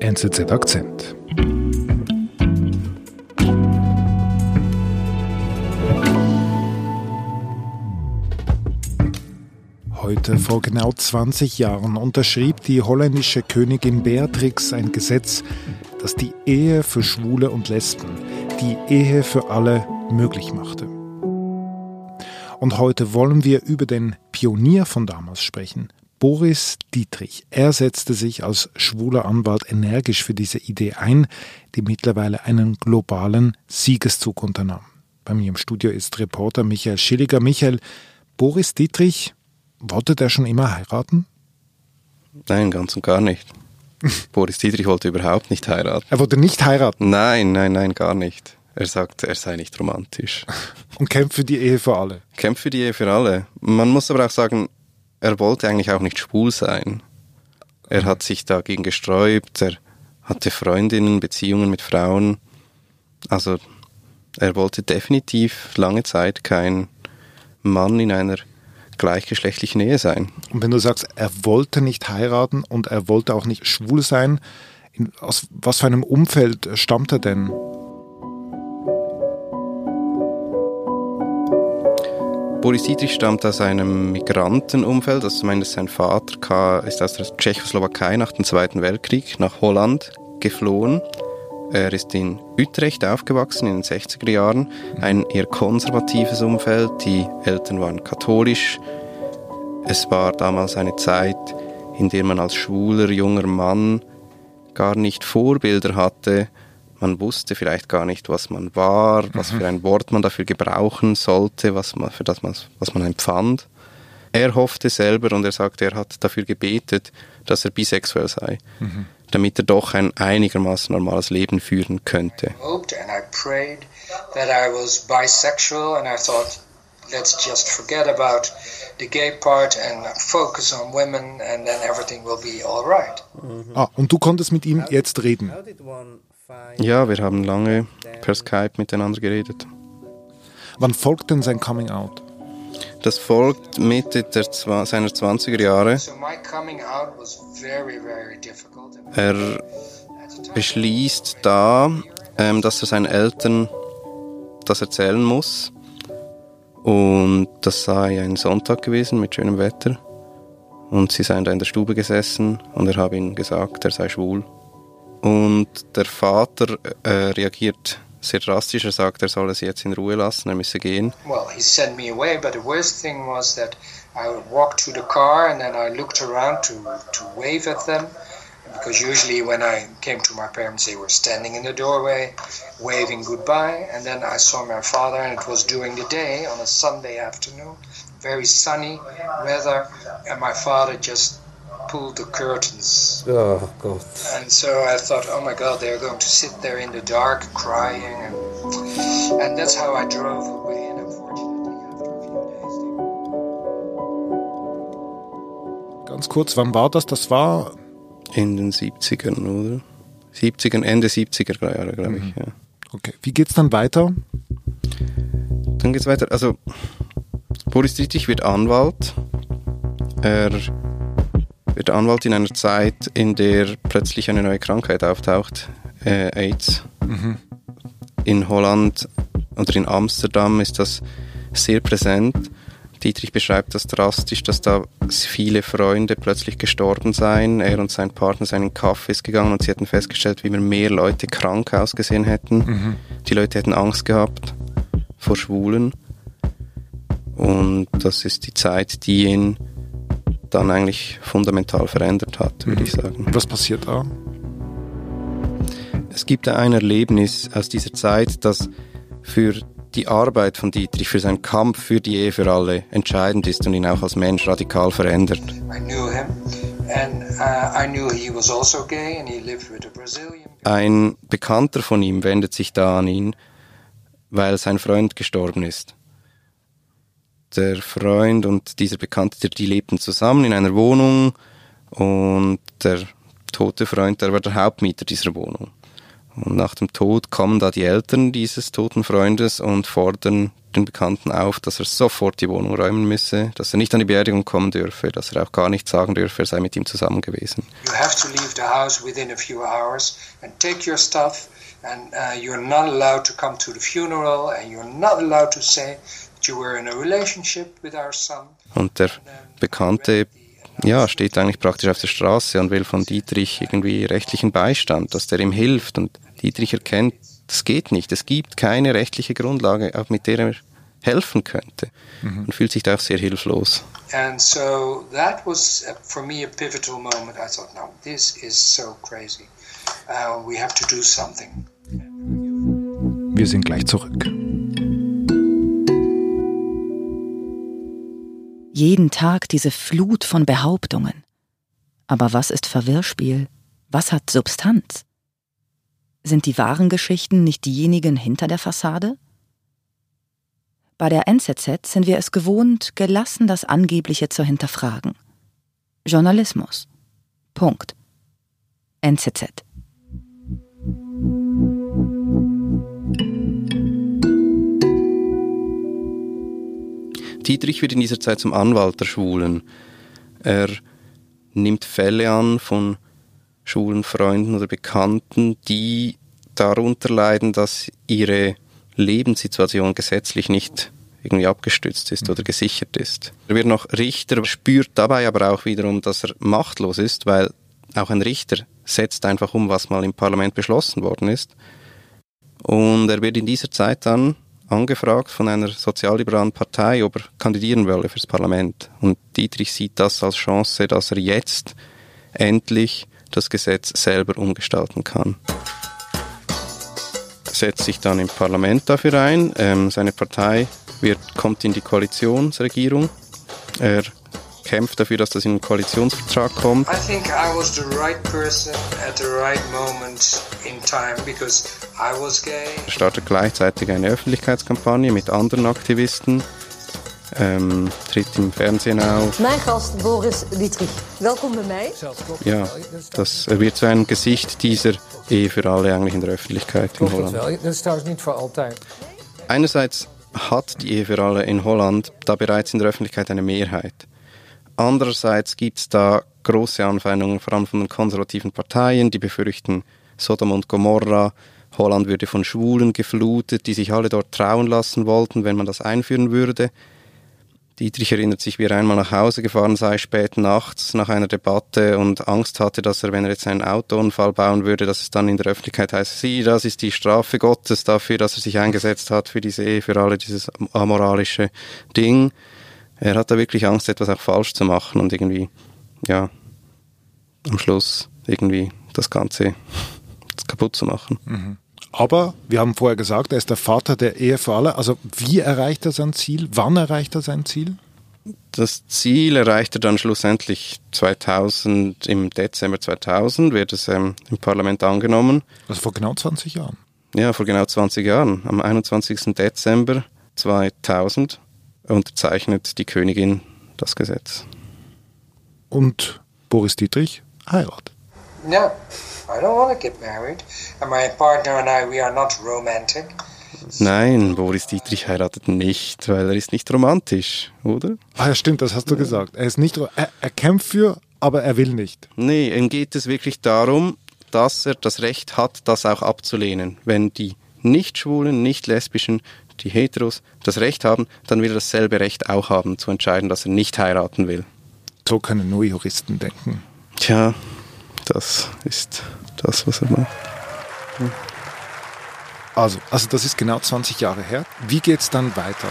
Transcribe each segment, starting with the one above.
NZZ Akzent. Heute vor genau 20 Jahren unterschrieb die holländische Königin Beatrix ein Gesetz, das die Ehe für Schwule und Lesben, die Ehe für alle möglich machte. Und heute wollen wir über den Pionier von damals sprechen, Boris Dietrich. Er setzte sich als schwuler Anwalt energisch für diese Idee ein, die mittlerweile einen globalen Siegeszug unternahm. Bei mir im Studio ist Reporter Michael Schilliger. Michael, Boris Dietrich, wollte der schon immer heiraten? Nein, ganz und gar nicht. Boris Dietrich wollte überhaupt nicht heiraten. Er wollte nicht heiraten? Nein, nein, nein, gar nicht. Er sagt, er sei nicht romantisch. Und kämpft für die Ehe für alle. Kämpft für die Ehe für alle. Man muss aber auch sagen, er wollte eigentlich auch nicht schwul sein. Er hat sich dagegen gesträubt, er hatte Freundinnen, Beziehungen mit Frauen. Also er wollte definitiv lange Zeit kein Mann in einer gleichgeschlechtlichen Ehe sein. Und wenn du sagst, er wollte nicht heiraten und er wollte auch nicht schwul sein, aus was für einem Umfeld stammt er denn? Boris Dietrich stammt aus einem Migrantenumfeld, also zumindest sein Vater ist aus der Tschechoslowakei nach dem Zweiten Weltkrieg nach Holland geflohen. Er ist in Utrecht aufgewachsen in den 60er Jahren, ein eher konservatives Umfeld, die Eltern waren katholisch. Es war damals eine Zeit, in der man als schwuler junger Mann gar nicht Vorbilder hatte, man wusste vielleicht gar nicht, was man war, was für ein Wort man dafür gebrauchen sollte, was man, für das man, was man empfand. Er hoffte selber und er sagte, er hat dafür gebetet, dass er bisexuell sei, mhm. damit er doch ein einigermaßen normales Leben führen könnte. let's just forget about the gay part and focus on women and then everything will be all right. Ah, und du konntest mit ihm jetzt reden? Ja, wir haben lange per Skype miteinander geredet. Wann folgt denn sein Coming Out? Das folgt Mitte der, seiner 20er Jahre. Er beschließt da, ähm, dass er seinen Eltern das erzählen muss. Und das sei ein Sonntag gewesen mit schönem Wetter. Und sie seien da in der Stube gesessen und er habe ihnen gesagt, er sei schwul. Und der Vater äh, reagiert sehr drastisch. Er sagt, er soll es jetzt in Ruhe lassen, er müsse gehen. Well, he sent me away, but the worst thing was that I walked to the car and then I looked around to, to wave at them. Because usually when I came to my parents, they were standing in the doorway, waving goodbye. And then I saw my father, and it was during the day on a Sunday afternoon, very sunny weather, and my father just pulled the curtains. Oh God! And so I thought, oh my God, they're going to sit there in the dark, crying, and and that's how I drove away. And unfortunately, after a few days. Ganz kurz, wann war das? Das war in den 70ern, oder? 70ern, Ende 70er Jahre, glaube mhm. ich. Ja. Okay, wie geht's dann weiter? Dann geht's weiter. Also Boris Dietrich wird Anwalt. Er wird Anwalt in einer Zeit, in der plötzlich eine neue Krankheit auftaucht, äh, AIDS. Mhm. In Holland oder in Amsterdam ist das sehr präsent. Dietrich beschreibt das drastisch, dass da viele Freunde plötzlich gestorben seien. Er und sein Partner seien in Cafés gegangen und sie hätten festgestellt, wie mehr Leute krank ausgesehen hätten. Mhm. Die Leute hätten Angst gehabt vor Schwulen. Und das ist die Zeit, die ihn dann eigentlich fundamental verändert hat, würde mhm. ich sagen. Was passiert da? Es gibt ein Erlebnis aus dieser Zeit, das für die Arbeit von Dietrich, für seinen Kampf für die Ehe für alle entscheidend ist und ihn auch als Mensch radikal verändert. Ein Bekannter von ihm wendet sich da an ihn, weil sein Freund gestorben ist der Freund und dieser Bekannte, die lebten zusammen in einer Wohnung und der tote Freund, der war der Hauptmieter dieser Wohnung. Und nach dem Tod kommen da die Eltern dieses toten Freundes und fordern den Bekannten auf, dass er sofort die Wohnung räumen müsse, dass er nicht an die Beerdigung kommen dürfe, dass er auch gar nicht sagen dürfe, er sei mit ihm zusammen gewesen. You have to leave the house within a few hours and take your stuff and uh, you're not allowed to come to the funeral and you're not allowed to say Und der Bekannte ja, steht eigentlich praktisch auf der Straße und will von Dietrich irgendwie rechtlichen Beistand, dass der ihm hilft. Und Dietrich erkennt, das geht nicht. Es gibt keine rechtliche Grundlage, mit der er helfen könnte. Mhm. Und fühlt sich da auch sehr hilflos. And so that was uh, for me a pivotal moment. I thought, no, this is so crazy. Uh, we have to do something. Wir sind gleich zurück. Jeden Tag diese Flut von Behauptungen. Aber was ist Verwirrspiel? Was hat Substanz? Sind die wahren Geschichten nicht diejenigen hinter der Fassade? Bei der NZZ sind wir es gewohnt, gelassen das Angebliche zu hinterfragen. Journalismus. Punkt. NZZ. Dietrich wird in dieser Zeit zum Anwalt der Schwulen. Er nimmt Fälle an von schwulen Freunden oder Bekannten, die darunter leiden, dass ihre Lebenssituation gesetzlich nicht irgendwie abgestützt ist oder gesichert ist. Er wird noch Richter, spürt dabei aber auch wiederum, dass er machtlos ist, weil auch ein Richter setzt einfach um, was mal im Parlament beschlossen worden ist. Und er wird in dieser Zeit dann angefragt von einer sozialliberalen Partei, ob er kandidieren wolle fürs Parlament. Und Dietrich sieht das als Chance, dass er jetzt endlich das Gesetz selber umgestalten kann. Er setzt sich dann im Parlament dafür ein. Ähm, seine Partei wird, kommt in die Koalitionsregierung. Er kämpft dafür, dass das in den Koalitionsvertrag kommt. I think I was the right person at the right moment in time because I was gay. Er startet gleichzeitig eine Öffentlichkeitskampagne mit anderen Aktivisten ähm, tritt im Fernsehen auf. Mein Gast Boris Dietrich. Willkommen bei mir. Ja, das wird zu einem Gesicht dieser Ehe für alle eigentlich in der Öffentlichkeit in Holland. Das ist trouwens nicht für alltid. Einerseits hat die Ehe für alle in Holland da bereits in der Öffentlichkeit eine Mehrheit. Andererseits gibt es da große Anfeindungen, vor allem von den konservativen Parteien, die befürchten Sodom und Gomorra, Holland würde von Schwulen geflutet, die sich alle dort trauen lassen wollten, wenn man das einführen würde. Dietrich erinnert sich, wie er einmal nach Hause gefahren sei, spät nachts nach einer Debatte und Angst hatte, dass er, wenn er jetzt einen Autounfall bauen würde, dass es dann in der Öffentlichkeit heißt, sieh, das ist die Strafe Gottes dafür, dass er sich eingesetzt hat für diese Ehe, für alle dieses amoralische Ding. Er hat da wirklich Angst, etwas auch falsch zu machen und irgendwie, ja, am Schluss irgendwie das Ganze kaputt zu machen. Mhm. Aber wir haben vorher gesagt, er ist der Vater der Ehe für alle. Also wie erreicht er sein Ziel? Wann erreicht er sein Ziel? Das Ziel erreicht er dann schlussendlich 2000, im Dezember 2000 wird es ähm, im Parlament angenommen. Also vor genau 20 Jahren? Ja, vor genau 20 Jahren. Am 21. Dezember 2000 unterzeichnet die Königin das Gesetz. Und Boris Dietrich heiratet. Ja. I don't want to get married. And my partner and I, we are not romantic. Nein, Boris Dietrich heiratet nicht, weil er ist nicht romantisch, oder? Ah ja, stimmt, das hast du gesagt. Er ist nicht, er, er kämpft für, aber er will nicht. Nee, ihm geht es wirklich darum, dass er das Recht hat, das auch abzulehnen. Wenn die Nicht-Schwulen, Nicht-Lesbischen, die Heteros das Recht haben, dann will er dasselbe Recht auch haben, zu entscheiden, dass er nicht heiraten will. So können nur Juristen denken. Tja, das ist das, was er macht. Ja. Also, also das ist genau 20 Jahre her. Wie geht es dann weiter?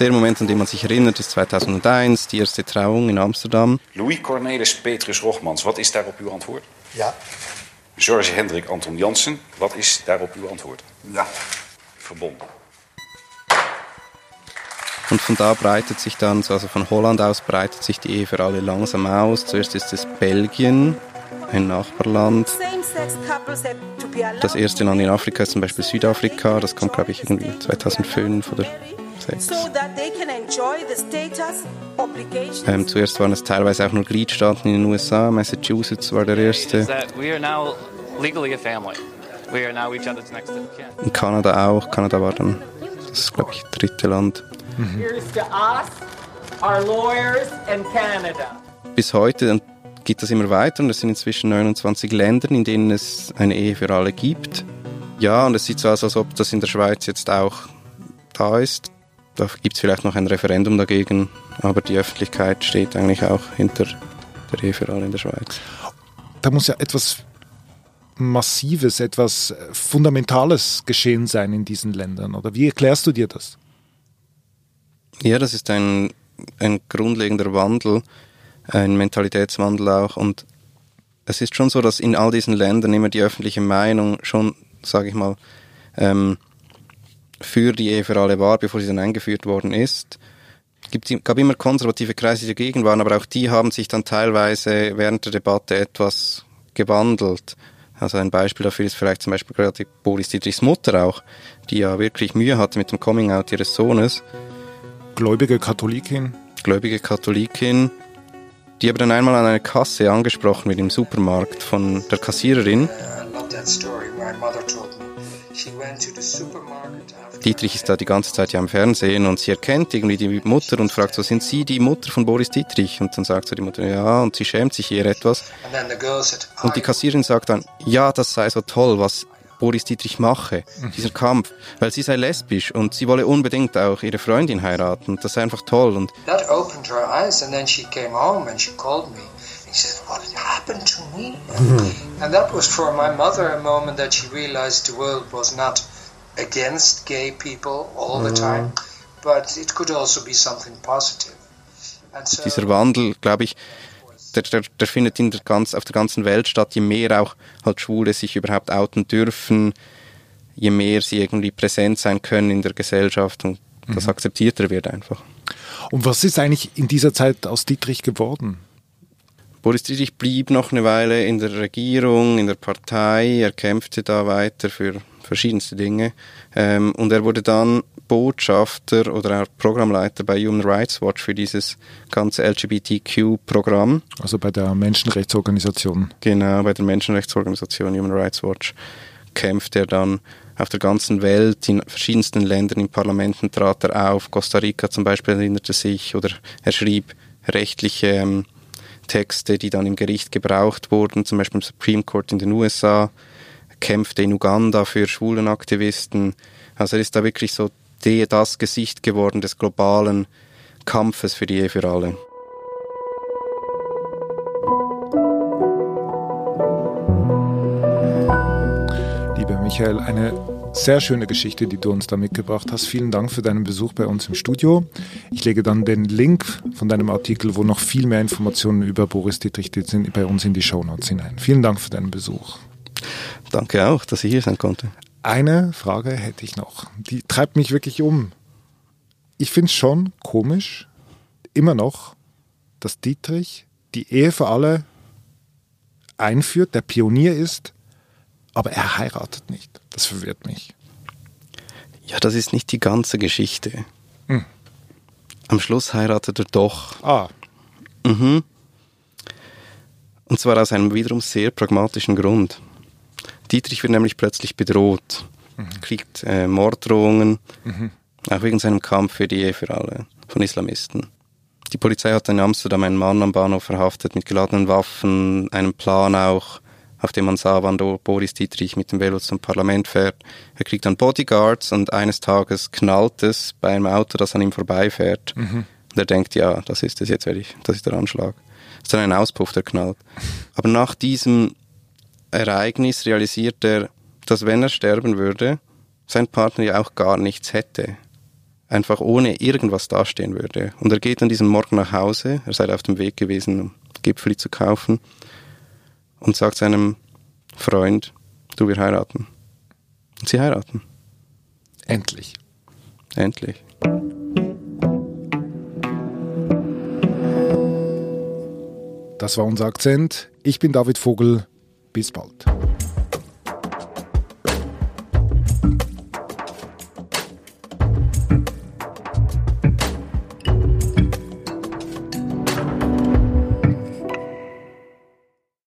Der Moment, an den man sich erinnert, ist 2001, die erste Trauung in Amsterdam. Louis Cornelis Petrus Rochmans, wat is daarop uw antwoord? Ja. George Hendrik Anton Jansen, wat is daarop uw antwoord? Ja. Verbonden. Und von da breitet sich dann, also von Holland aus breitet sich die Ehe für alle langsam aus. Zuerst ist es Belgien, ein Nachbarland. Das erste Land in Afrika ist zum Beispiel Südafrika, das kommt glaube ich irgendwie 2005 oder 2006. Ähm, zuerst waren es teilweise auch nur Gliedstaaten in den USA, Massachusetts war der erste. In Kanada auch, Kanada war dann Das glaube ich, das dritte Land. Mhm. Bis heute geht das immer weiter und es sind inzwischen 29 Länder, in denen es eine Ehe für alle gibt. Ja, und es sieht so aus, als ob das in der Schweiz jetzt auch da ist. Da gibt es vielleicht noch ein Referendum dagegen, aber die Öffentlichkeit steht eigentlich auch hinter der Ehe für alle in der Schweiz. Da muss ja etwas Massives, etwas Fundamentales geschehen sein in diesen Ländern, oder wie erklärst du dir das? Ja, das ist ein, ein grundlegender Wandel, ein Mentalitätswandel auch und es ist schon so, dass in all diesen Ländern immer die öffentliche Meinung schon, sage ich mal, ähm, für die Ehe für alle war, bevor sie dann eingeführt worden ist. Es gab immer konservative Kreise, die dagegen waren, aber auch die haben sich dann teilweise während der Debatte etwas gewandelt. Also ein Beispiel dafür ist vielleicht zum Beispiel gerade Boris Dietrichs Mutter auch, die ja wirklich Mühe hatte mit dem Coming-out ihres Sohnes. Gläubige Katholikin? Gläubige Katholikin, die aber dann einmal an eine Kasse angesprochen wird im Supermarkt von der Kassiererin. Uh, Dietrich ist da die ganze Zeit ja am Fernsehen und sie erkennt irgendwie die Mutter und fragt so, sind Sie die Mutter von Boris Dietrich? Und dann sagt so die Mutter, ja, und sie schämt sich ihr etwas. Und die Kassiererin sagt dann, ja, das sei so toll, was Boris Dietrich mache, dieser Kampf, weil sie sei lesbisch und sie wolle unbedingt auch ihre Freundin heiraten. Das sei einfach toll. Und That opened her eyes and then she came home and she called me. She said, what happened to me? and that was for my mother a moment that she realized the world was not against gay people all the time, but it could also be something positive. So Dieser Wandel, glaube ich, der, der, der findet in der ganz, auf der ganzen Welt statt, je mehr auch halt Schwule sich überhaupt outen dürfen, je mehr sie irgendwie präsent sein können in der Gesellschaft und das mhm. akzeptierter wird einfach. Und was ist eigentlich in dieser Zeit aus Dietrich geworden? Boris Dietrich blieb noch eine Weile in der Regierung, in der Partei, er kämpfte da weiter für verschiedenste Dinge ähm, und er wurde dann Botschafter oder auch Programmleiter bei Human Rights Watch für dieses ganze LGBTQ-Programm. Also bei der Menschenrechtsorganisation. Genau, bei der Menschenrechtsorganisation Human Rights Watch kämpft er dann auf der ganzen Welt, in verschiedensten Ländern, in Parlamenten trat er auf. Costa Rica zum Beispiel erinnerte sich oder er schrieb rechtliche ähm, Texte, die dann im Gericht gebraucht wurden, zum Beispiel im Supreme Court in den USA, kämpfte in Uganda für Schwulenaktivisten. Also er ist da wirklich so die, das Gesicht geworden des globalen Kampfes für die Ehe für alle. Lieber Michael, eine sehr schöne Geschichte, die du uns da mitgebracht hast. Vielen Dank für deinen Besuch bei uns im Studio. Ich lege dann den Link von deinem Artikel, wo noch viel mehr Informationen über Boris Dietrich sind, bei uns in die Shownotes hinein. Vielen Dank für deinen Besuch. Danke auch, dass ich hier sein konnte. Eine Frage hätte ich noch. Die treibt mich wirklich um. Ich finde es schon komisch, immer noch, dass Dietrich die Ehe für alle einführt, der Pionier ist, aber er heiratet nicht. Das verwirrt mich. Ja, das ist nicht die ganze Geschichte. Hm. Am Schluss heiratet er doch. Ah. Mhm. Und zwar aus einem wiederum sehr pragmatischen Grund. Dietrich wird nämlich plötzlich bedroht, mhm. kriegt äh, Morddrohungen, mhm. auch wegen seinem Kampf für die Ehe für alle von Islamisten. Die Polizei hat in Amsterdam einen Mann am Bahnhof verhaftet mit geladenen Waffen, einem Plan auch, auf dem man sah, wann Boris Dietrich mit dem Velo zum Parlament fährt. Er kriegt dann Bodyguards und eines Tages knallt es bei einem Auto, das an ihm vorbeifährt. Mhm. Und er denkt, ja, das ist es, jetzt werde ich, das ist der Anschlag. Das ist dann ein Auspuff, der knallt. Aber nach diesem Ereignis realisiert er, dass wenn er sterben würde, sein Partner ja auch gar nichts hätte. Einfach ohne irgendwas dastehen würde. Und er geht an diesem Morgen nach Hause, er sei auf dem Weg gewesen, um Gipfeli zu kaufen und sagt seinem Freund, du, wir heiraten. Und sie heiraten. Endlich. Endlich. Das war unser Akzent. Ich bin David Vogel. Bis bald.